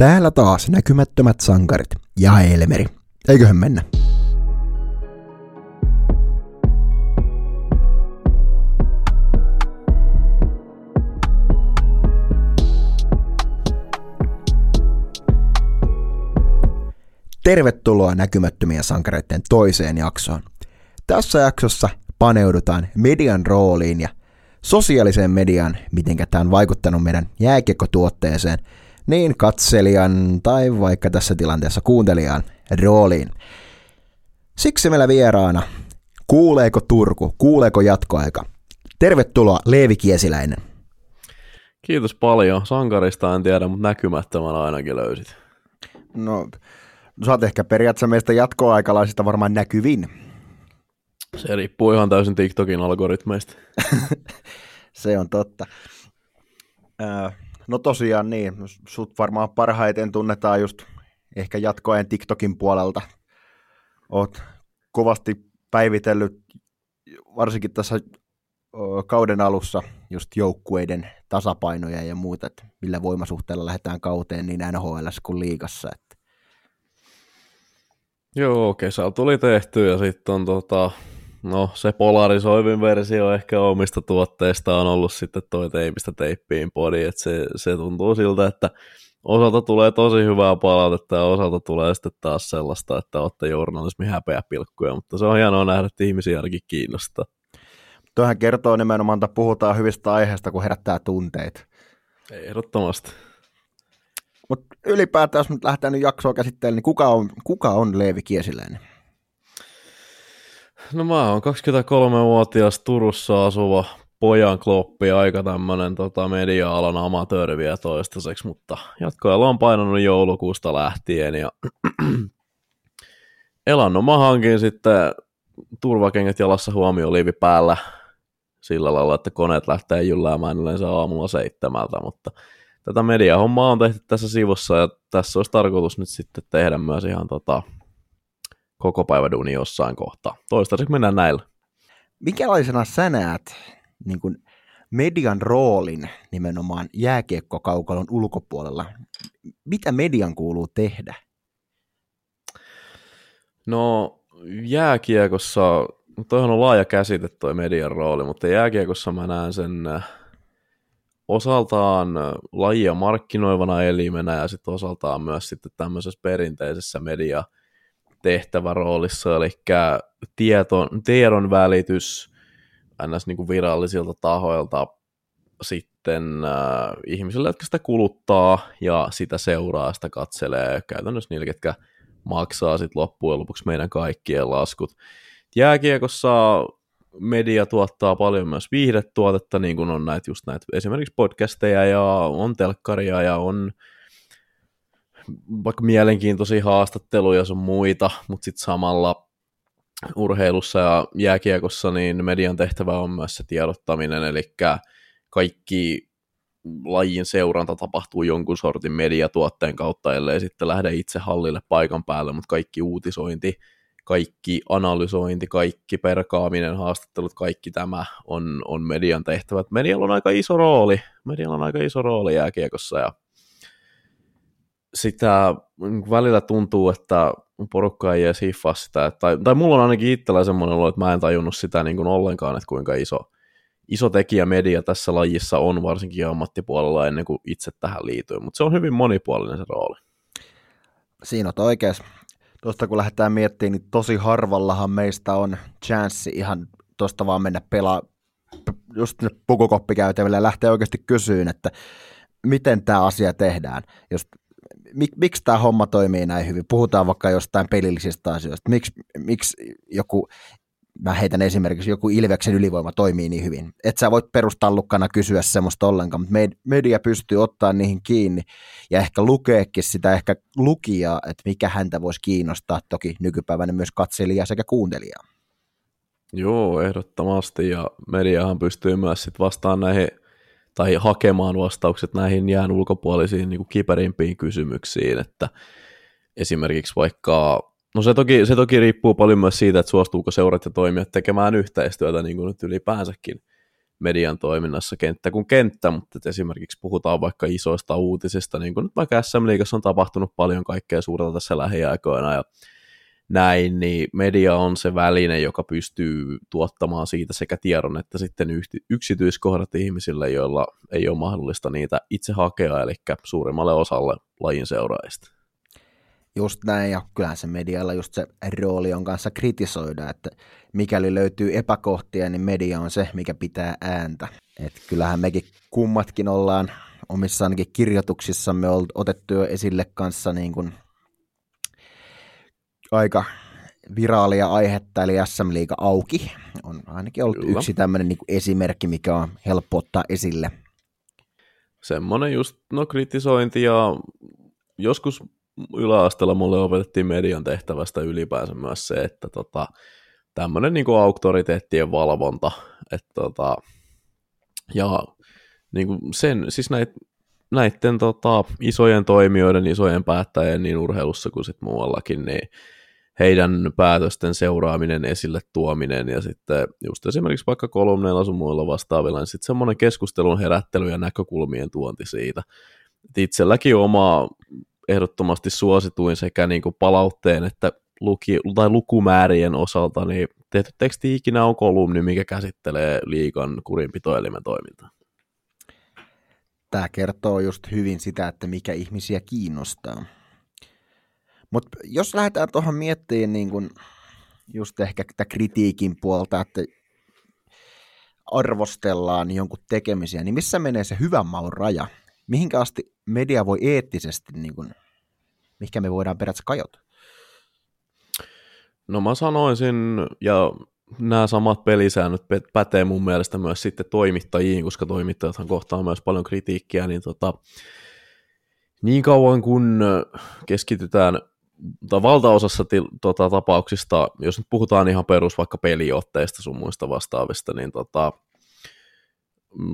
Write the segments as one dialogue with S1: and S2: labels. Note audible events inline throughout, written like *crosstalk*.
S1: Täällä taas näkymättömät sankarit ja Elmeri. Eiköhän mennä. Tervetuloa näkymättömien sankareiden toiseen jaksoon. Tässä jaksossa paneudutaan median rooliin ja sosiaaliseen mediaan, miten tämä on vaikuttanut meidän jääkiekkotuotteeseen, niin katselijan tai vaikka tässä tilanteessa kuuntelijan rooliin. Siksi meillä vieraana, kuuleeko Turku, kuuleeko jatkoaika? Tervetuloa Leevi Kiesiläinen.
S2: Kiitos paljon. Sankarista en tiedä, mutta näkymättömän ainakin löysit.
S1: No, sä oot ehkä periaatteessa meistä jatkoaikalaisista varmaan näkyvin.
S2: Se riippuu ihan täysin TikTokin algoritmeista. *laughs*
S1: Se on totta. No tosiaan niin, sut varmaan parhaiten tunnetaan just ehkä jatkoajan TikTokin puolelta. Oot kovasti päivitellyt varsinkin tässä kauden alussa just joukkueiden tasapainoja ja muuta, että millä voimasuhteella lähdetään kauteen niin NHL kuin liigassa. Että.
S2: Joo, kesällä tuli tehty ja sitten on tota, no se polarisoivin versio ehkä omista tuotteista on ollut sitten toi teipistä teippiin podi, että se, se tuntuu siltä, että osalta tulee tosi hyvää palautetta ja osalta tulee sitten taas sellaista, että olette journalismi häpeä pilkkuja, mutta se on hienoa nähdä, että ihmisiä ainakin kiinnostaa.
S1: Tuohan kertoo nimenomaan, että puhutaan hyvistä aiheista, kun herättää tunteita.
S2: Ehdottomasti.
S1: Mutta ylipäätään, jos nyt lähdetään nyt jaksoa käsittelemään, niin kuka on, kuka on Leevi Kiesiläinen?
S2: No mä oon 23-vuotias Turussa asuva pojan kloppi, aika tämmönen tota, media-alan amatööri vielä toistaiseksi, mutta jatkoajalla on painanut joulukuusta lähtien ja *clears throat* elannon mä hankin sitten turvakengät jalassa huomioliivi päällä sillä lailla, että koneet lähtee jylläämään yleensä aamulla seitsemältä, mutta tätä mediahommaa on tehty tässä sivussa ja tässä olisi tarkoitus nyt sitten tehdä myös ihan tota, koko päivä duuni jossain kohtaa. Toistaiseksi mennään näillä.
S1: Mikälaisena sä näet niin kuin median roolin nimenomaan jääkiekkokaukalon ulkopuolella? Mitä median kuuluu tehdä?
S2: No jääkiekossa, toihan on laaja käsite toi median rooli, mutta jääkiekossa mä näen sen äh, osaltaan äh, lajia markkinoivana elimenä ja sitten osaltaan myös sitten tämmöisessä perinteisessä media tehtäväroolissa, eli tieton, tiedon välitys ns. Niin kuin virallisilta tahoilta sitten äh, ihmisille, jotka sitä kuluttaa ja sitä seuraa, sitä katselee käytännössä niille, ketkä maksaa sitten loppujen lopuksi meidän kaikkien laskut. Jääkiekossa media tuottaa paljon myös viihdetuotetta, niin kuin on näitä just näitä esimerkiksi podcasteja ja on telkkaria ja on vaikka mielenkiintoisia haastatteluja sun muita, mutta sitten samalla urheilussa ja jääkiekossa niin median tehtävä on myös se tiedottaminen, eli kaikki lajin seuranta tapahtuu jonkun sortin mediatuotteen kautta, ellei sitten lähde itse hallille paikan päälle, mutta kaikki uutisointi, kaikki analysointi, kaikki perkaaminen, haastattelut, kaikki tämä on, on median tehtävä. Medialla on aika iso rooli, medialla on aika iso rooli jääkiekossa ja sitä välillä tuntuu, että porukka ei edes hiffaa sitä, tai, tai mulla on ainakin itsellä semmoinen olo, että mä en tajunnut sitä niin kuin ollenkaan, että kuinka iso, iso tekijä media tässä lajissa on, varsinkin ammattipuolella ennen kuin itse tähän liityin, mutta se on hyvin monipuolinen se rooli.
S1: Siinä on oikeassa. Tuosta kun lähdetään miettimään, niin tosi harvallahan meistä on chanssi ihan tuosta vaan mennä pelaa just pukukoppikäytäville ja lähteä oikeasti kysyyn, että miten tämä asia tehdään. Jos mik, miksi tämä homma toimii näin hyvin? Puhutaan vaikka jostain pelillisistä asioista. Miks, miksi joku, mä heitän esimerkiksi, joku Ilveksen ylivoima toimii niin hyvin? Et sä voit perustallukana kysyä semmoista ollenkaan, mutta media pystyy ottaa niihin kiinni ja ehkä lukeekin sitä ehkä lukijaa, että mikä häntä voisi kiinnostaa, toki nykypäivänä myös katselijaa sekä kuuntelijaa.
S2: Joo, ehdottomasti, ja mediahan pystyy myös sit vastaan näihin tai hakemaan vastaukset näihin jään ulkopuolisiin niin kuin kiperimpiin kysymyksiin, että esimerkiksi vaikka, no se toki, se toki riippuu paljon myös siitä, että suostuuko seurat ja toimijat tekemään yhteistyötä niin kuin nyt ylipäänsäkin median toiminnassa kenttä kuin kenttä, mutta että esimerkiksi puhutaan vaikka isoista uutisista, niin kuin nyt vaikka SM Liigassa on tapahtunut paljon kaikkea suurta tässä lähiaikoina ja näin, niin media on se väline, joka pystyy tuottamaan siitä sekä tiedon että sitten yksityiskohdat ihmisille, joilla ei ole mahdollista niitä itse hakea, eli suurimmalle osalle lajin seuraajista.
S1: Just näin, ja kyllähän se medialla just se rooli on kanssa kritisoida, että mikäli löytyy epäkohtia, niin media on se, mikä pitää ääntä. Et kyllähän mekin kummatkin ollaan omissa ainakin kirjoituksissamme otettu jo esille kanssa niin kuin aika viraalia aihetta, eli SM Liiga auki. On ainakin ollut Kyllä. yksi tämmöinen niin esimerkki, mikä on helppo ottaa esille.
S2: Semmoinen just, no kritisointi ja joskus yläasteella mulle opetettiin median tehtävästä ylipäänsä myös se, että tota, tämmöinen niin auktoriteettien valvonta, että tota, ja niin kuin sen, siis näitä näiden tota, isojen toimijoiden, isojen päättäjien niin urheilussa kuin sitten muuallakin, niin heidän päätösten seuraaminen, esille tuominen ja sitten just esimerkiksi vaikka kolumneilla sun muilla vastaavilla, niin sitten semmoinen keskustelun herättely ja näkökulmien tuonti siitä. Et itselläkin oma ehdottomasti suosituin sekä niin kuin palautteen että luki, tai lukumäärien osalta, niin tehty teksti ikinä on kolumni, mikä käsittelee liikan kurinpitoelimen toimintaa.
S1: Tämä kertoo just hyvin sitä, että mikä ihmisiä kiinnostaa. Mutta jos lähdetään tuohon miettimään niin kun just ehkä tätä kritiikin puolta, että arvostellaan jonkun tekemisiä, niin missä menee se hyvän maun raja? Mihinkä asti media voi eettisesti, niin kun, mihinkä me voidaan periaatteessa kajota?
S2: No mä sanoisin, ja nämä samat pelisäännöt pätee mun mielestä myös sitten toimittajiin, koska toimittajathan kohtaa myös paljon kritiikkiä, niin tota, niin kauan kun keskitytään tai valtaosassa til, tota, tapauksista, jos nyt puhutaan ihan perus vaikka peliotteista sun muista vastaavista, niin tota,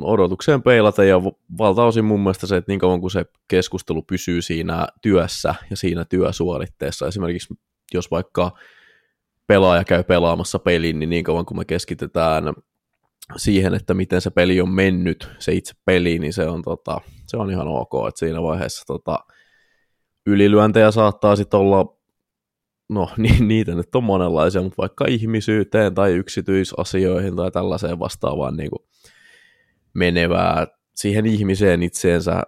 S2: odotukseen peilata ja valtaosin mun mielestä se, että niin kauan kun se keskustelu pysyy siinä työssä ja siinä työsuoritteessa, esimerkiksi jos vaikka pelaaja käy pelaamassa pelin, niin niin kauan kun me keskitetään siihen, että miten se peli on mennyt, se itse peli, niin se on, tota, se on ihan ok, että siinä vaiheessa tota, ylilyöntejä saattaa sitten olla, no *laughs* niin, niitä nyt on monenlaisia, mutta vaikka ihmisyyteen tai yksityisasioihin tai tällaiseen vastaavaan niin kuin menevää siihen ihmiseen itseensä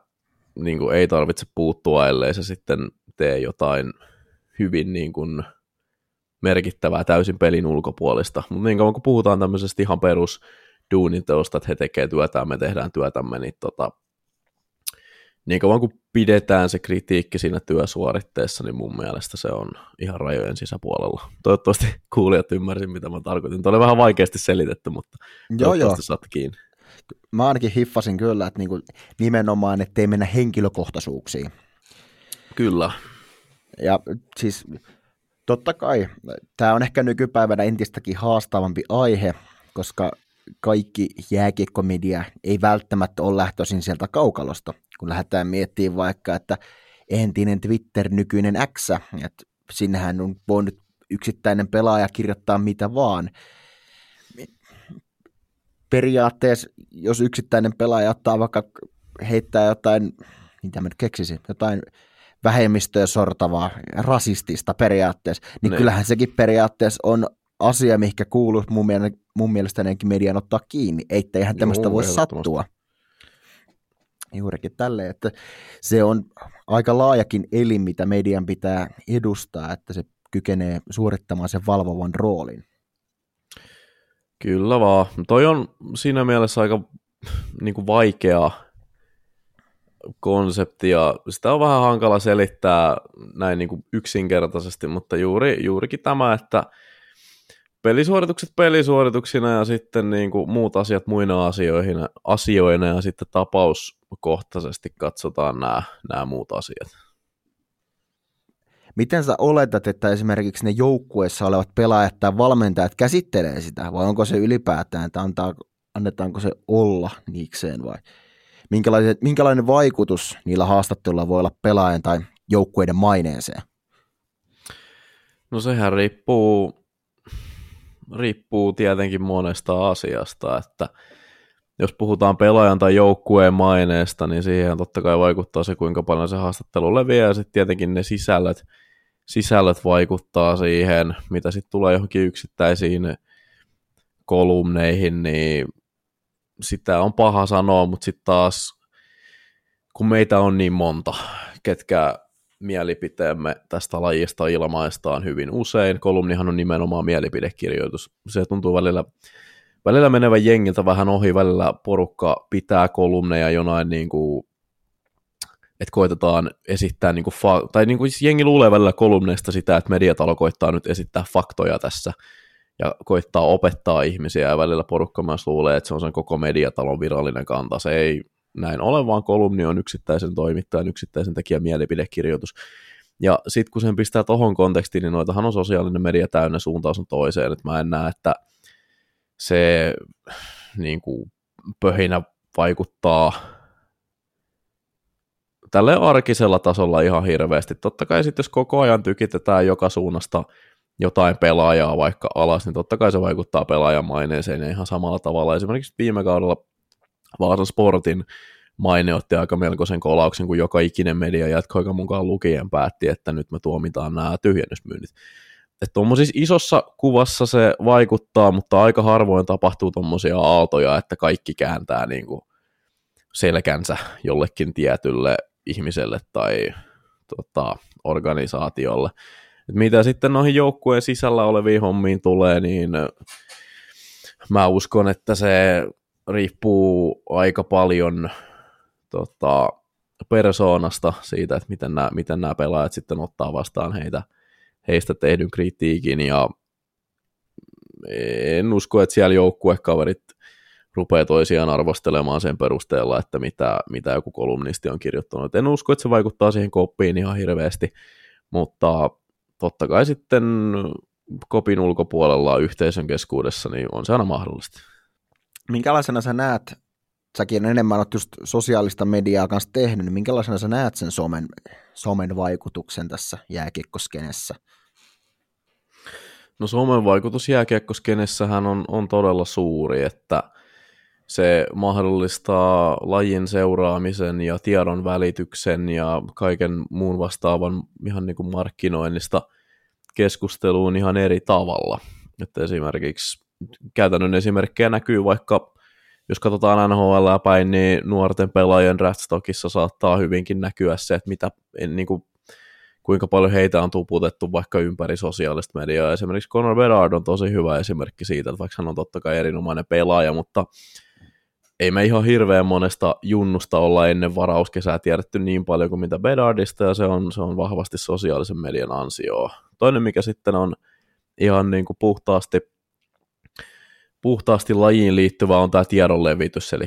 S2: niin kuin ei tarvitse puuttua, ellei se sitten tee jotain hyvin niin kuin merkittävää täysin pelin ulkopuolista. Mutta niin kauan kun puhutaan tämmöisestä ihan perus duuniteosta, että he tekevät työtään, me tehdään työtämme, niin tota, niin kauan kun pidetään se kritiikki siinä työsuoritteessa, niin mun mielestä se on ihan rajojen sisäpuolella. Toivottavasti kuulijat ymmärsivät, mitä mä tarkoitin. Tuo oli vähän vaikeasti selitetty, mutta joo, toivottavasti joo. saatte kiinni.
S1: Mä ainakin hiffasin kyllä, että niinku nimenomaan, ettei mennä henkilökohtaisuuksiin.
S2: Kyllä.
S1: Ja siis totta kai, tämä on ehkä nykypäivänä entistäkin haastavampi aihe, koska kaikki jääkiekkomedia ei välttämättä ole lähtöisin sieltä kaukalosta, kun lähdetään miettimään vaikka, että entinen Twitter, nykyinen X, että sinnehän on voinut yksittäinen pelaaja kirjoittaa mitä vaan. Periaatteessa, jos yksittäinen pelaaja ottaa vaikka heittää jotain, mitä mä nyt keksisin, jotain vähemmistöä sortavaa, rasistista periaatteessa, niin ne. kyllähän sekin periaatteessa on asia, mikä kuuluu mun, mielestä, mun mielestä median ottaa kiinni, eihän tämmöistä voi sattua. Juurikin tälle, että se on aika laajakin elin, mitä median pitää edustaa, että se kykenee suorittamaan sen valvovan roolin.
S2: Kyllä vaan. Toi on siinä mielessä aika niin kuin vaikea konsepti ja sitä on vähän hankala selittää näin niin kuin yksinkertaisesti, mutta juuri, juurikin tämä, että pelisuoritukset pelisuorituksina ja sitten niin kuin muut asiat muina asioihin, asioina ja sitten tapauskohtaisesti katsotaan nämä, nämä muut asiat.
S1: Miten sä oletat, että esimerkiksi ne joukkueessa olevat pelaajat tai valmentajat käsittelee sitä, vai onko se ylipäätään, että antaa, annetaanko se olla niikseen vai minkälainen, minkälainen vaikutus niillä haastatteluilla voi olla pelaajan tai joukkueiden maineeseen?
S2: No sehän riippuu riippuu tietenkin monesta asiasta, että jos puhutaan pelaajan tai joukkueen maineesta, niin siihen totta kai vaikuttaa se, kuinka paljon se haastattelu leviää, ja sitten tietenkin ne sisällöt, sisällöt vaikuttaa siihen, mitä sitten tulee johonkin yksittäisiin kolumneihin, niin sitä on paha sanoa, mutta sitten taas, kun meitä on niin monta, ketkä mielipiteemme tästä lajista ilmaistaan hyvin usein. Kolumnihan on nimenomaan mielipidekirjoitus. Se tuntuu välillä, välillä menevän jengiltä vähän ohi, välillä porukka pitää kolumneja jonain niin kuin, että koitetaan esittää, niin kuin fa- tai niin kuin siis jengi luulee välillä kolumneista sitä, että mediatalo koittaa nyt esittää faktoja tässä, ja koittaa opettaa ihmisiä, ja välillä porukka myös luulee, että se on sen koko mediatalon virallinen kanta. Se ei näin ole, vaan kolumni on yksittäisen toimittajan, yksittäisen tekijän mielipidekirjoitus. Ja sitten kun sen pistää tohon kontekstiin, niin noitahan on sosiaalinen media täynnä suuntaus on toiseen, että mä en näe, että se niin kuin, pöhinä vaikuttaa tälle arkisella tasolla ihan hirveästi. Totta kai sitten jos koko ajan tykitetään joka suunnasta jotain pelaajaa vaikka alas, niin totta kai se vaikuttaa pelaajan maineeseen ihan samalla tavalla. Esimerkiksi viime kaudella Vaasan Sportin maine otti aika melkoisen kolauksen, kun joka ikinen media jatkoika mukaan lukien päätti, että nyt me tuomitaan nämä tyhjennysmyynnit. Että tuommoisessa isossa kuvassa se vaikuttaa, mutta aika harvoin tapahtuu tuommoisia aaltoja, että kaikki kääntää niin kuin selkänsä jollekin tietylle ihmiselle tai tota, organisaatiolle. Et mitä sitten noihin joukkueen sisällä oleviin hommiin tulee, niin mä uskon, että se riippuu aika paljon tota, persoonasta siitä, että miten nämä, miten nämä pelaajat sitten ottaa vastaan heitä, heistä tehdyn kritiikin ja en usko, että siellä joukkuekaverit rupeaa toisiaan arvostelemaan sen perusteella, että mitä, mitä joku kolumnisti on kirjoittanut. En usko, että se vaikuttaa siihen koppiin ihan hirveästi, mutta totta kai sitten kopin ulkopuolella yhteisön keskuudessa niin on se aina mahdollista.
S1: Minkälaisena sä näet, säkin enemmän olet just sosiaalista mediaa kanssa tehnyt, niin minkälaisena sä näet sen somen, somen vaikutuksen tässä jääkiekkoskenessä?
S2: No somen vaikutus jääkiekkoskenessähän on, on todella suuri, että se mahdollistaa lajin seuraamisen ja tiedon välityksen ja kaiken muun vastaavan ihan niin kuin markkinoinnista keskusteluun ihan eri tavalla. Että esimerkiksi käytännön esimerkkejä näkyy vaikka, jos katsotaan NHL päin, niin nuorten pelaajien draftstockissa saattaa hyvinkin näkyä se, että mitä, niin kuin, kuinka paljon heitä on tuputettu vaikka ympäri sosiaalista mediaa. Esimerkiksi Conor Bedard on tosi hyvä esimerkki siitä, että vaikka hän on totta kai erinomainen pelaaja, mutta ei me ihan hirveän monesta junnusta olla ennen varauskesää tiedetty niin paljon kuin mitä Bedardista, ja se on, se on vahvasti sosiaalisen median ansioa. Toinen, mikä sitten on ihan niin kuin puhtaasti puhtaasti lajiin liittyvä on tämä tiedonlevitys, eli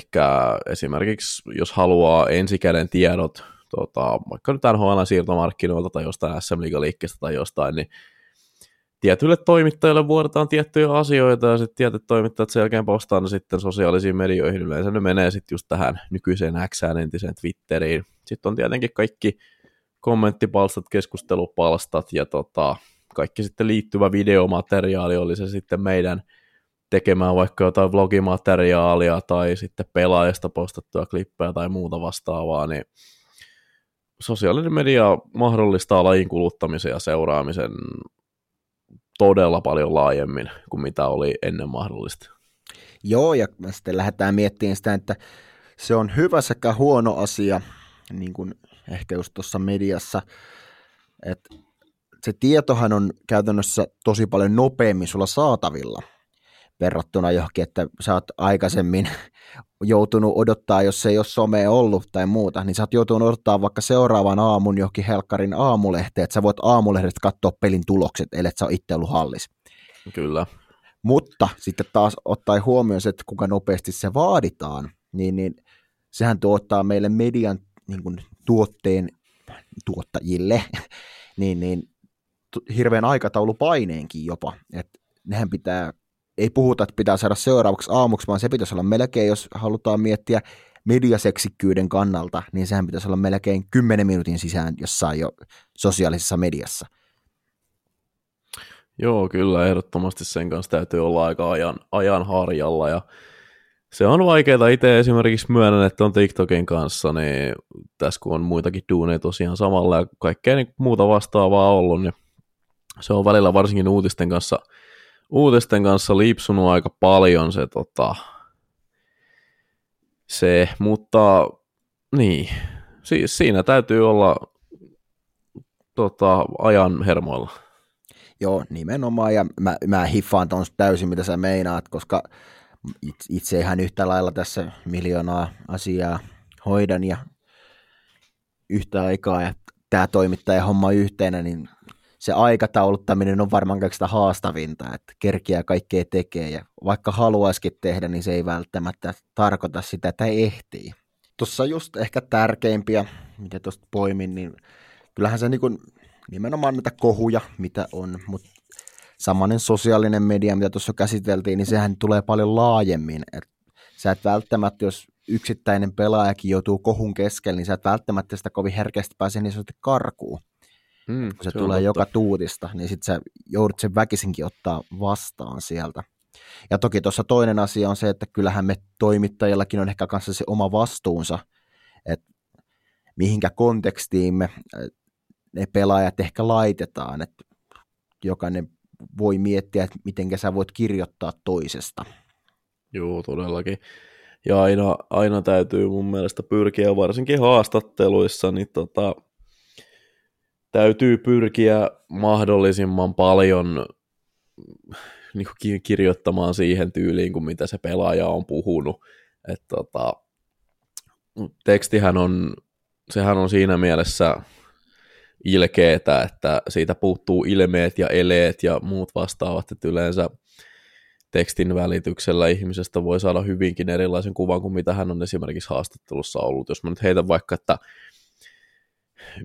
S2: esimerkiksi jos haluaa ensikäden tiedot tota, vaikka nyt NHL siirtomarkkinoilta tai jostain SM liikkeestä tai jostain, niin tietyille toimittajille vuodetaan tiettyjä asioita ja sitten tietyt toimittajat sen jälkeen postaa ne sitten sosiaalisiin medioihin. Yleensä ne menee sitten just tähän nykyiseen X entiseen Twitteriin. Sitten on tietenkin kaikki kommenttipalstat, keskustelupalstat ja tota, kaikki sitten liittyvä videomateriaali, oli se sitten meidän tekemään vaikka jotain vlogimateriaalia tai sitten pelaajasta postattua klippejä tai muuta vastaavaa, niin sosiaalinen media mahdollistaa lajin kuluttamisen ja seuraamisen todella paljon laajemmin kuin mitä oli ennen mahdollista.
S1: Joo, ja sitten lähdetään miettimään sitä, että se on hyvä sekä huono asia, niin kuin ehkä just tuossa mediassa, että se tietohan on käytännössä tosi paljon nopeammin sulla saatavilla verrattuna johonkin, että sä oot aikaisemmin joutunut odottaa, jos ei ole somea ollut tai muuta, niin sä oot joutunut odottaa vaikka seuraavan aamun johonkin helkkarin aamulehteen, että sä voit aamulehdestä katsoa pelin tulokset, ellei sä ole itse ollut hallis.
S2: Kyllä.
S1: Mutta sitten taas ottaa huomioon se, että kuinka nopeasti se vaaditaan, niin, niin sehän tuottaa meille median niin kuin, tuotteen tuottajille *laughs* niin, niin, hirveän aikataulupaineenkin jopa, että nehän pitää ei puhuta, että pitää saada seuraavaksi aamuksi, vaan se pitäisi olla melkein, jos halutaan miettiä mediaseksikkyyden kannalta, niin sehän pitäisi olla melkein 10 minuutin sisään jossain jo sosiaalisessa mediassa.
S2: Joo, kyllä, ehdottomasti sen kanssa täytyy olla aika ajan, ajan harjalla ja se on vaikeaa. Itse esimerkiksi myönnän, että on TikTokin kanssa, niin tässä kun on muitakin duuneja tosiaan samalla ja kaikkea niin muuta vastaavaa ollut, niin se on välillä varsinkin uutisten kanssa, uutisten kanssa lipsunut aika paljon se, tota, se mutta niin, siis siinä täytyy olla tota, ajan hermoilla.
S1: Joo, nimenomaan, ja mä, mä hiffaan ton täysin, mitä sä meinaat, koska itse ihan yhtä lailla tässä miljoonaa asiaa hoidan ja yhtä aikaa, ja tämä toimittaja homma yhteenä, niin se aikatauluttaminen on varmaan kaikista haastavinta, että kerkiä kaikkea tekee, ja vaikka haluaisikin tehdä, niin se ei välttämättä tarkoita sitä, että ehtii. Tuossa just ehkä tärkeimpiä, mitä tuosta poimin, niin kyllähän se niin kuin, nimenomaan näitä kohuja, mitä on, mutta samanen sosiaalinen media, mitä tuossa käsiteltiin, niin sehän tulee paljon laajemmin. Et sä et välttämättä, jos yksittäinen pelaajakin joutuu kohun keskelle, niin sä et välttämättä sitä kovin herkästi pääse niin sanotusti karkuun. Mm, kun se, se tulee joka tuutista, niin sitten sä joudut sen väkisinkin ottaa vastaan sieltä. Ja toki tuossa toinen asia on se, että kyllähän me toimittajillakin on ehkä kanssa se oma vastuunsa, että mihinkä kontekstiin me ne pelaajat ehkä laitetaan, että jokainen voi miettiä, että miten sä voit kirjoittaa toisesta.
S2: Joo, todellakin. Ja aina, aina täytyy mun mielestä pyrkiä, varsinkin haastatteluissa, niin tota, täytyy pyrkiä mahdollisimman paljon niin kuin kirjoittamaan siihen tyyliin, kuin mitä se pelaaja on puhunut. Et tota, tekstihän on, sehän on siinä mielessä ilkeetä, että siitä puuttuu ilmeet ja eleet ja muut vastaavat, että yleensä tekstin välityksellä ihmisestä voi saada hyvinkin erilaisen kuvan kuin mitä hän on esimerkiksi haastattelussa ollut. Jos mä nyt heitän vaikka, että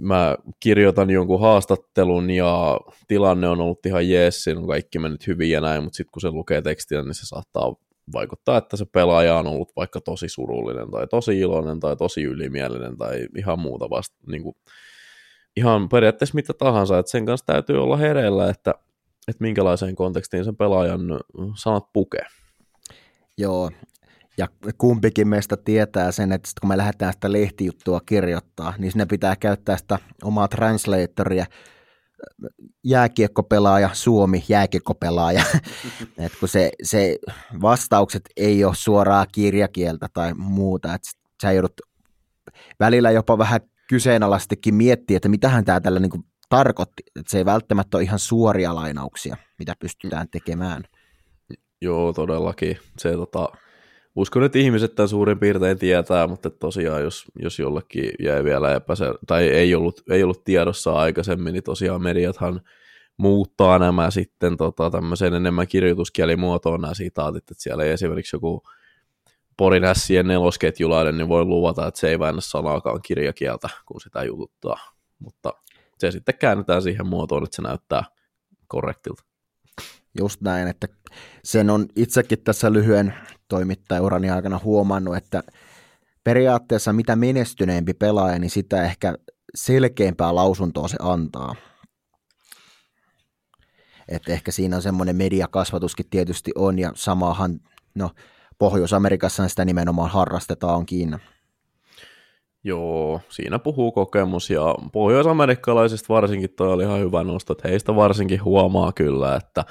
S2: mä kirjoitan jonkun haastattelun ja tilanne on ollut ihan jees, siinä on kaikki mennyt hyvin ja näin, mutta sitten kun se lukee tekstiä, niin se saattaa vaikuttaa, että se pelaaja on ollut vaikka tosi surullinen tai tosi iloinen tai tosi ylimielinen tai ihan muuta vasta, niin kuin, ihan periaatteessa mitä tahansa, että sen kanssa täytyy olla hereillä, että, että minkälaiseen kontekstiin sen pelaajan sanat pukee.
S1: Joo, ja kumpikin meistä tietää sen, että kun me lähdetään sitä lehtijuttua kirjoittaa, niin sinne pitää käyttää sitä omaa translatoria, jääkiekkopelaaja, Suomi, jääkiekkopelaaja. *laughs* Et kun se, se vastaukset ei ole suoraa kirjakieltä tai muuta, että sä joudut välillä jopa vähän kyseenalaistikin miettiä, että mitähän tämä tällä niin tarkoitti. Että se ei välttämättä ole ihan suoria lainauksia, mitä pystytään tekemään.
S2: Joo, todellakin. Se, tota, uskon, että ihmiset tämän suurin piirtein tietää, mutta tosiaan jos, jos jollekin jäi vielä epäsel... tai ei ollut, ei ollut tiedossa aikaisemmin, niin tosiaan mediathan muuttaa nämä sitten tota, tämmöiseen enemmän kirjoituskielimuotoon nämä sitaatit, että siellä ei esimerkiksi joku Porin ässien nelosketjulainen, niin voi luvata, että se ei väännä sanaakaan kirjakieltä, kun sitä jututtaa. Mutta se sitten käännetään siihen muotoon, että se näyttää korrektilta.
S1: Just näin, että sen on itsekin tässä lyhyen toimittajaurani aikana huomannut, että periaatteessa mitä menestyneempi pelaaja, niin sitä ehkä selkeämpää lausuntoa se antaa. Että ehkä siinä on semmoinen mediakasvatuskin tietysti on, ja samahan, no Pohjois-Amerikassa sitä nimenomaan harrastetaankin.
S2: Joo, siinä puhuu kokemus ja pohjoisamerikkalaisista varsinkin toi oli ihan hyvä nosto, että heistä varsinkin huomaa kyllä, että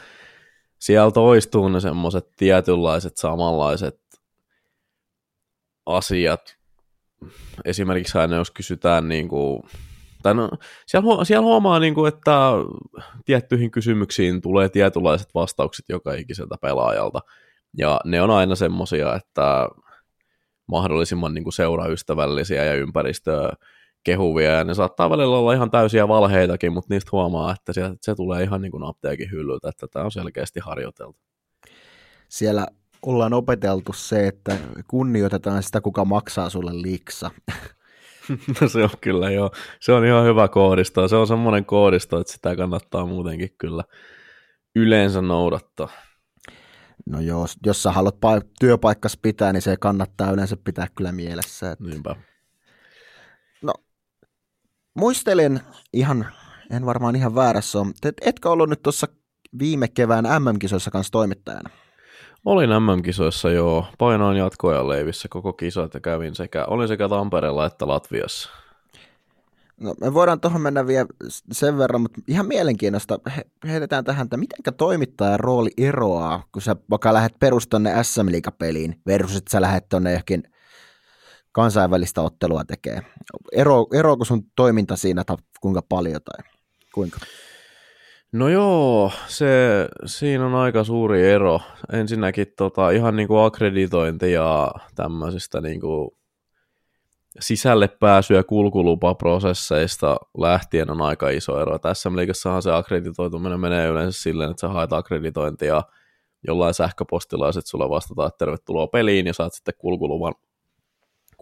S2: siellä toistuu ne semmoiset tietynlaiset samanlaiset asiat. Esimerkiksi aina jos kysytään niin kuin, tai no, siellä, siellä huomaa, niin kuin, että tiettyihin kysymyksiin tulee tietynlaiset vastaukset joka ikiseltä pelaajalta. Ja ne on aina semmoisia, että mahdollisimman niin kuin seuraystävällisiä ja ympäristöä kehuvia, ja ne saattaa välillä olla ihan täysiä valheitakin, mutta niistä huomaa, että se, se tulee ihan niin kuin apteekin hyllyltä, että tämä on selkeästi harjoiteltu.
S1: Siellä ollaan opeteltu se, että kunnioitetaan sitä, kuka maksaa sulle liksa. *laughs*
S2: No se on kyllä joo. Se on ihan hyvä koodisto. Se on semmoinen koodisto, että sitä kannattaa muutenkin kyllä yleensä noudattaa.
S1: No joo, jos sä haluat pa- työpaikkas pitää, niin se kannattaa yleensä pitää kyllä mielessä. Että...
S2: Niinpä.
S1: Muistelen ihan, en varmaan ihan väärässä ole, et, etkö ollut nyt tuossa viime kevään MM-kisoissa kanssa toimittajana?
S2: Olin MM-kisoissa joo. Painoin jatkoja leivissä koko kisat ja kävin sekä, olin sekä Tampereella että Latviassa.
S1: No, me voidaan tuohon mennä vielä sen verran, mutta ihan mielenkiinnosta he, heitetään tähän, että miten toimittajan rooli eroaa, kun sä vaikka lähdet perustonne SM peliin versus että sä lähdet tonne johonkin kansainvälistä ottelua tekee. Ero, eroako sun toiminta siinä, tai kuinka paljon tai kuinka?
S2: No joo, se, siinä on aika suuri ero. Ensinnäkin tota, ihan niin kuin akkreditointi ja tämmöisistä niin kuin sisälle pääsyä kulkulupaprosesseista lähtien on aika iso ero. Tässä liikassahan se akkreditoituminen menee yleensä silleen, että sä haet akkreditointia jollain sähköpostilla ja sitten sulle vastataan, että tervetuloa peliin ja saat sitten kulkuluvan,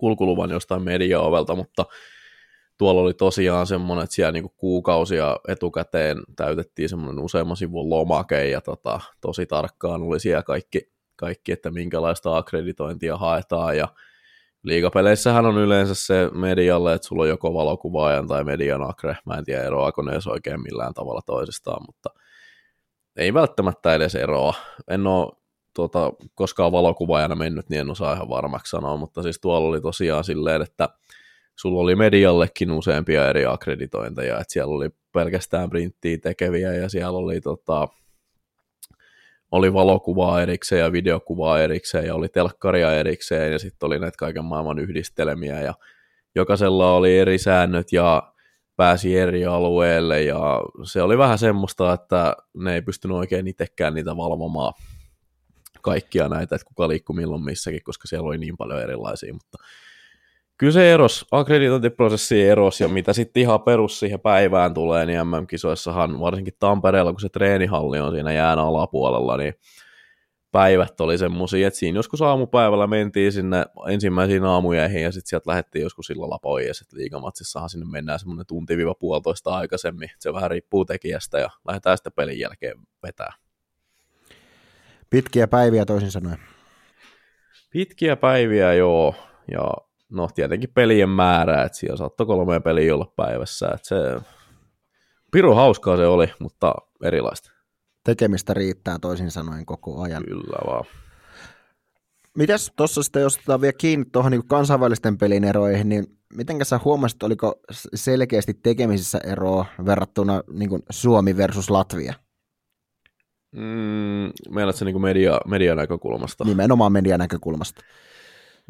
S2: kulkuluvan jostain mediaovelta, mutta tuolla oli tosiaan semmoinen, että siellä niinku kuukausia etukäteen täytettiin semmoinen useamman sivun lomake ja tota, tosi tarkkaan oli siellä kaikki, kaikki, että minkälaista akkreditointia haetaan ja liigapeleissähän on yleensä se medialle, että sulla on joko valokuvaajan tai median akre. Mä en tiedä eroako ne edes oikein millään tavalla toisistaan, mutta ei välttämättä edes eroa. En ole tuota, koskaan valokuvaajana mennyt, niin en osaa ihan varmaksi sanoa, mutta siis tuolla oli tosiaan silleen, että sulla oli mediallekin useampia eri akkreditointeja, että siellä oli pelkästään printtiä tekeviä ja siellä oli tota, oli valokuvaa erikseen ja videokuvaa erikseen ja oli telkkaria erikseen ja sitten oli näitä kaiken maailman yhdistelmiä ja jokaisella oli eri säännöt ja pääsi eri alueelle ja se oli vähän semmoista, että ne ei pystynyt oikein itsekään niitä valvomaan kaikkia näitä, että kuka liikkuu milloin missäkin, koska siellä oli niin paljon erilaisia, mutta kyllä se eros, akkreditointiprosessi eros, ja mitä sitten ihan perus siihen päivään tulee, niin MM-kisoissahan, varsinkin Tampereella, kun se treenihalli on siinä jään alapuolella, niin päivät oli semmoisia, että siinä joskus aamupäivällä mentiin sinne ensimmäisiin aamujeihin ja sitten sieltä lähdettiin joskus sillalla pois, että liikamatsissahan sinne mennään semmoinen tunti-puolitoista aikaisemmin, se vähän riippuu tekijästä ja lähdetään sitten pelin jälkeen vetää.
S1: Pitkiä päiviä toisin sanoen.
S2: Pitkiä päiviä, joo, ja no tietenkin pelien määrä, että siellä saattoi kolme peliä olla päivässä, että se piru hauskaa se oli, mutta erilaista.
S1: Tekemistä riittää toisin sanoen koko ajan.
S2: Kyllä vaan.
S1: Mitäs tuossa sitten, jos otetaan vielä kiinni tuohon niin kansainvälisten pelin eroihin, niin miten sä huomasit, oliko selkeästi tekemisissä eroa verrattuna niin Suomi versus Latvia?
S2: Mm, se niin media, median näkökulmasta.
S1: Nimenomaan median näkökulmasta.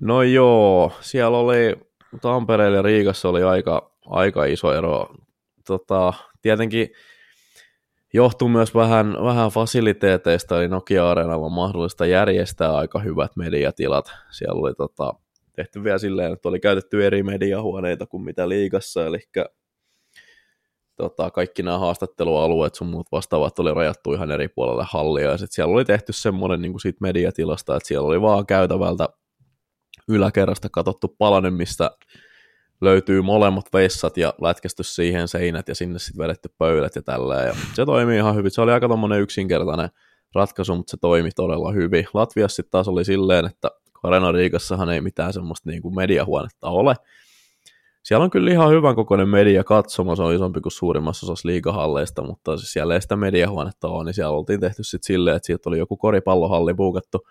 S2: No joo, siellä oli Tampereella ja Riikassa oli aika, aika iso ero. Tota, tietenkin johtuu myös vähän, vähän fasiliteeteista, eli Nokia-areenalla on mahdollista järjestää aika hyvät mediatilat. Siellä oli tota, tehty vielä silleen, että oli käytetty eri mediahuoneita kuin mitä liigassa, eli tota, kaikki nämä haastattelualueet sun muut vastaavat oli rajattu ihan eri puolelle hallia, ja sitten siellä oli tehty semmoinen niin kuin siitä mediatilasta, että siellä oli vaan käytävältä yläkerrasta katsottu palanen, mistä löytyy molemmat vessat ja lätkästy siihen seinät ja sinne sitten vedetty pöydät ja tällä. Ja se toimii ihan hyvin. Se oli aika tommonen yksinkertainen ratkaisu, mutta se toimi todella hyvin. Latviassa sitten taas oli silleen, että Arena Riikassahan ei mitään semmoista niin kuin mediahuonetta ole. Siellä on kyllä ihan hyvän kokoinen media katsomo, se on isompi kuin suurimmassa osassa liikahalleista, mutta siis siellä ei sitä mediahuonetta ole, niin siellä oltiin tehty sitten silleen, että sieltä oli joku koripallohalli buukattu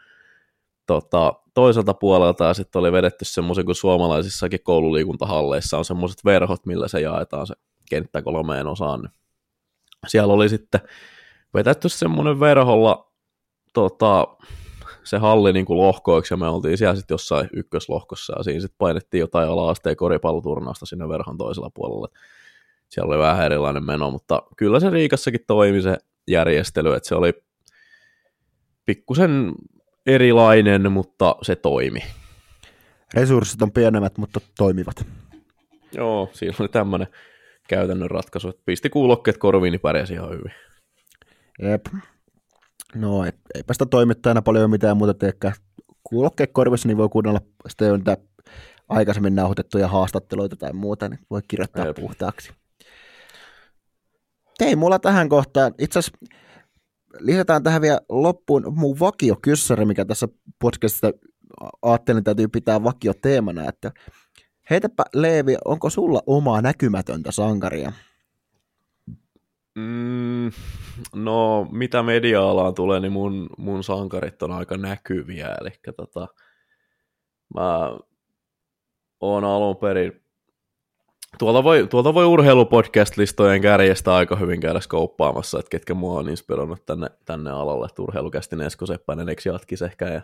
S2: tota, toiselta puolelta ja sitten oli vedetty semmoisen kuin suomalaisissakin koululiikuntahalleissa on semmoiset verhot, millä se jaetaan se kenttä kolmeen osaan. Niin siellä oli sitten vetetty semmoinen verholla tota, se halli niin kuin lohkoiksi ja me oltiin siellä sitten jossain ykköslohkossa ja siinä sitten painettiin jotain ala-asteen koripalloturnausta sinne verhon toisella puolella. Siellä oli vähän erilainen meno, mutta kyllä se Riikassakin toimi se järjestely, että se oli pikkusen erilainen, mutta se toimi.
S1: Resurssit on pienemmät, mutta toimivat.
S2: Joo, siinä oli tämmöinen käytännön ratkaisu, että pisti kuulokkeet korviin, niin pärjäsi ihan hyvin.
S1: Jep. No, et, eipä sitä toimittajana paljon mitään muuta teekään. Kuulokkeet korvissa, niin voi kuunnella sitä jo niitä aikaisemmin nauhoitettuja haastatteluita tai muuta, niin voi kirjoittaa Jep. puhtaaksi. Ei mulla tähän kohtaan. Itse asiassa lisätään tähän vielä loppuun mun vakiokyssäri, mikä tässä podcastissa ajattelin, täytyy pitää vakioteemana, että heitäpä Leevi, onko sulla omaa näkymätöntä sankaria?
S2: Mm, *laughs* no, mitä media-alaan tulee, niin mun, mun sankarit on aika näkyviä, eli tota, mä oon alun perin Tuolta voi, tuolta voi urheilupodcast-listojen kärjestä aika hyvin käydä skouppaamassa, että ketkä mua on inspiroinut tänne, tänne alalle. Urheilukästi Esko Seppänen, eikö jatkis ehkä, ja,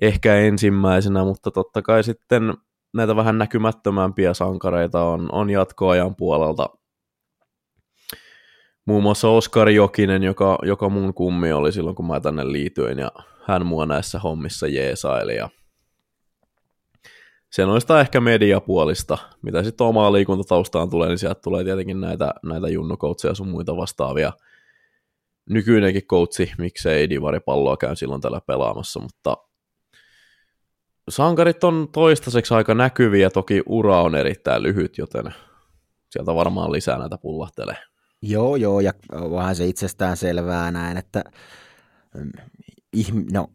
S2: ehkä ensimmäisenä, mutta totta kai sitten näitä vähän näkymättömämpiä sankareita on, on jatkoajan puolelta. Muun muassa Oskar Jokinen, joka, joka mun kummi oli silloin, kun mä tänne liityin, ja hän mua näissä hommissa jeesaili, ja se noista ehkä mediapuolista, mitä sitten omaa liikuntataustaan tulee, niin sieltä tulee tietenkin näitä, näitä junnukoutseja sun muita vastaavia. Nykyinenkin koutsi, miksei divaripalloa käy silloin tällä pelaamassa, mutta sankarit on toistaiseksi aika näkyviä, toki ura on erittäin lyhyt, joten sieltä varmaan lisää näitä pullahtelee.
S1: Joo, joo, ja vähän se itsestään selvää näin, että no,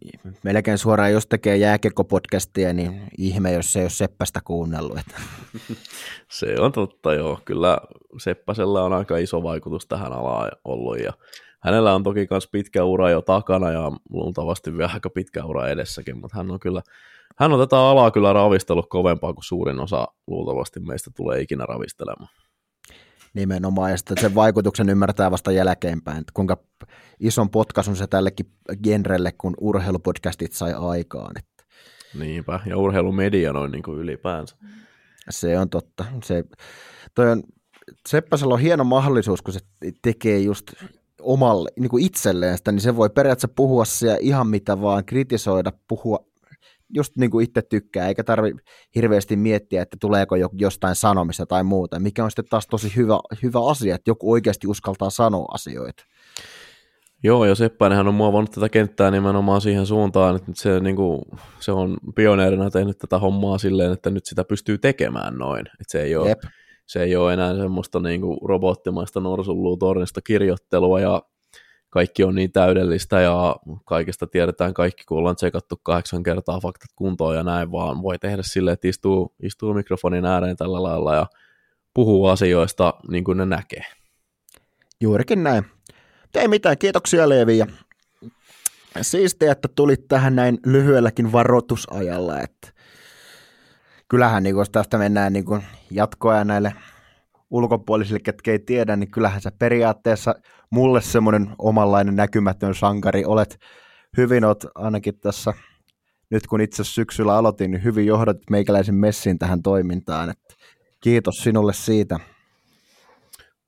S1: melkein suoraan, jos tekee jääkekopodcastia, niin ihme, jos se ei ole Seppästä kuunnellut. *laughs*
S2: Se on totta, joo. Kyllä Seppäsellä on aika iso vaikutus tähän alaan ollut, ja hänellä on toki myös pitkä ura jo takana, ja luultavasti vielä aika pitkä ura edessäkin, mutta hän on kyllä, hän on tätä alaa kyllä ravistellut kovempaa kuin suurin osa luultavasti meistä tulee ikinä ravistelemaan.
S1: Nimenomaan, ja sitten sen vaikutuksen ymmärtää vasta jälkeenpäin, että kuinka ison potkaisun se tällekin genrelle, kun urheilupodcastit sai aikaan. Että.
S2: Niinpä, ja urheilumedia noin niin kuin ylipäänsä.
S1: Se on totta. Se, toi on, Seppäsellä on hieno mahdollisuus, kun se tekee just omalle, niin kuin itselleen sitä, niin se voi periaatteessa puhua siellä ihan mitä vaan, kritisoida, puhua just niin kuin itse tykkää, eikä tarvi hirveästi miettiä, että tuleeko jo, jostain sanomista tai muuta, mikä on sitten taas tosi hyvä, hyvä asia, että joku oikeasti uskaltaa sanoa asioita.
S2: Joo, ja Seppäinenhän on muovannut tätä kenttää nimenomaan siihen suuntaan, että se, niin kuin, se on pioneerina tehnyt tätä hommaa silleen, että nyt sitä pystyy tekemään noin. Että se, ei ole, Jep. se ei ole enää semmoista niin kuin robottimaista norsulluu tornista kirjoittelua, ja kaikki on niin täydellistä ja kaikesta tiedetään kaikki, kun ollaan tsekattu kahdeksan kertaa faktat kuntoon ja näin, vaan voi tehdä silleen, että istuu, istuu mikrofonin ääreen tällä lailla ja puhuu asioista niin kuin ne näkee.
S1: Juurikin näin. Ei mitään, kiitoksia Leevi ja siistiä, että tulit tähän näin lyhyelläkin varoitusajalla, että kyllähän niin jos tästä mennään niin kuin jatkoa näille ulkopuolisille, ketkä ei tiedä, niin kyllähän sä periaatteessa mulle semmoinen omanlainen näkymätön sankari olet. Hyvin oot ainakin tässä, nyt kun itse syksyllä aloitin, niin hyvin johdat meikäläisen messin tähän toimintaan. Että kiitos sinulle siitä.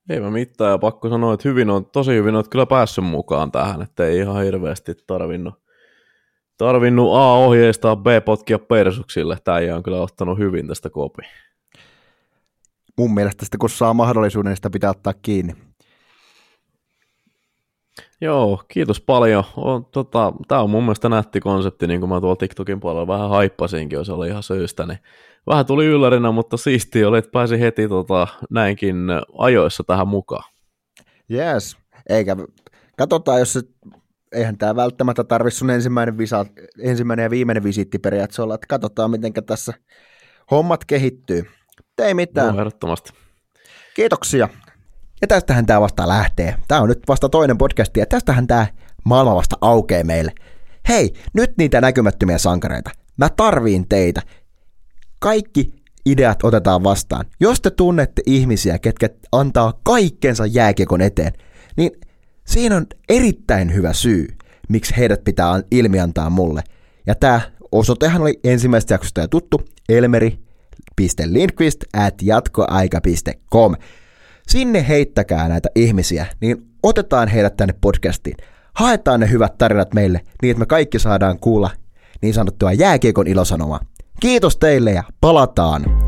S2: Ei mä mitään, ja pakko sanoa, että hyvin on, tosi hyvin olet kyllä päässyt mukaan tähän, että ei ihan hirveästi tarvinnut, tarvinnut A ohjeistaa, B potkia persuksille. Tämä on kyllä ottanut hyvin tästä kopi.
S1: Mun mielestä sitä, kun saa mahdollisuuden, niin sitä pitää ottaa kiinni.
S2: Joo, kiitos paljon. On, tota, Tämä on mun mielestä nätti konsepti, niin kuin mä tuolla TikTokin puolella vähän haippasinkin, jos oli ihan syystä, niin vähän tuli yllärinä, mutta siistiä oli, että pääsi heti tota, näinkin ajoissa tähän mukaan.
S1: Yes, eikä katsotaan, jos se, eihän tämä välttämättä tarvitse sun ensimmäinen, visa, ensimmäinen ja viimeinen visiitti periaatteessa olla, että katsotaan, miten tässä hommat kehittyy. Ei mitään.
S2: No, ehdottomasti.
S1: Kiitoksia. Ja tästähän tämä vasta lähtee. Tämä on nyt vasta toinen podcast ja tästähän tämä maailma vasta aukeaa meille. Hei, nyt niitä näkymättömiä sankareita. Mä tarviin teitä. Kaikki ideat otetaan vastaan. Jos te tunnette ihmisiä, ketkä antaa kaikkensa jääkiekon eteen, niin siinä on erittäin hyvä syy, miksi heidät pitää ilmiantaa mulle. Ja tämä osoitehan oli ensimmäisestä jaksosta jo tuttu, elmeri.lindqvist at jatkoaika.com. Sinne heittäkää näitä ihmisiä, niin otetaan heidät tänne podcastiin. Haetaan ne hyvät tarinat meille, niin että me kaikki saadaan kuulla niin sanottua jääkiekon ilosanomaa. Kiitos teille ja palataan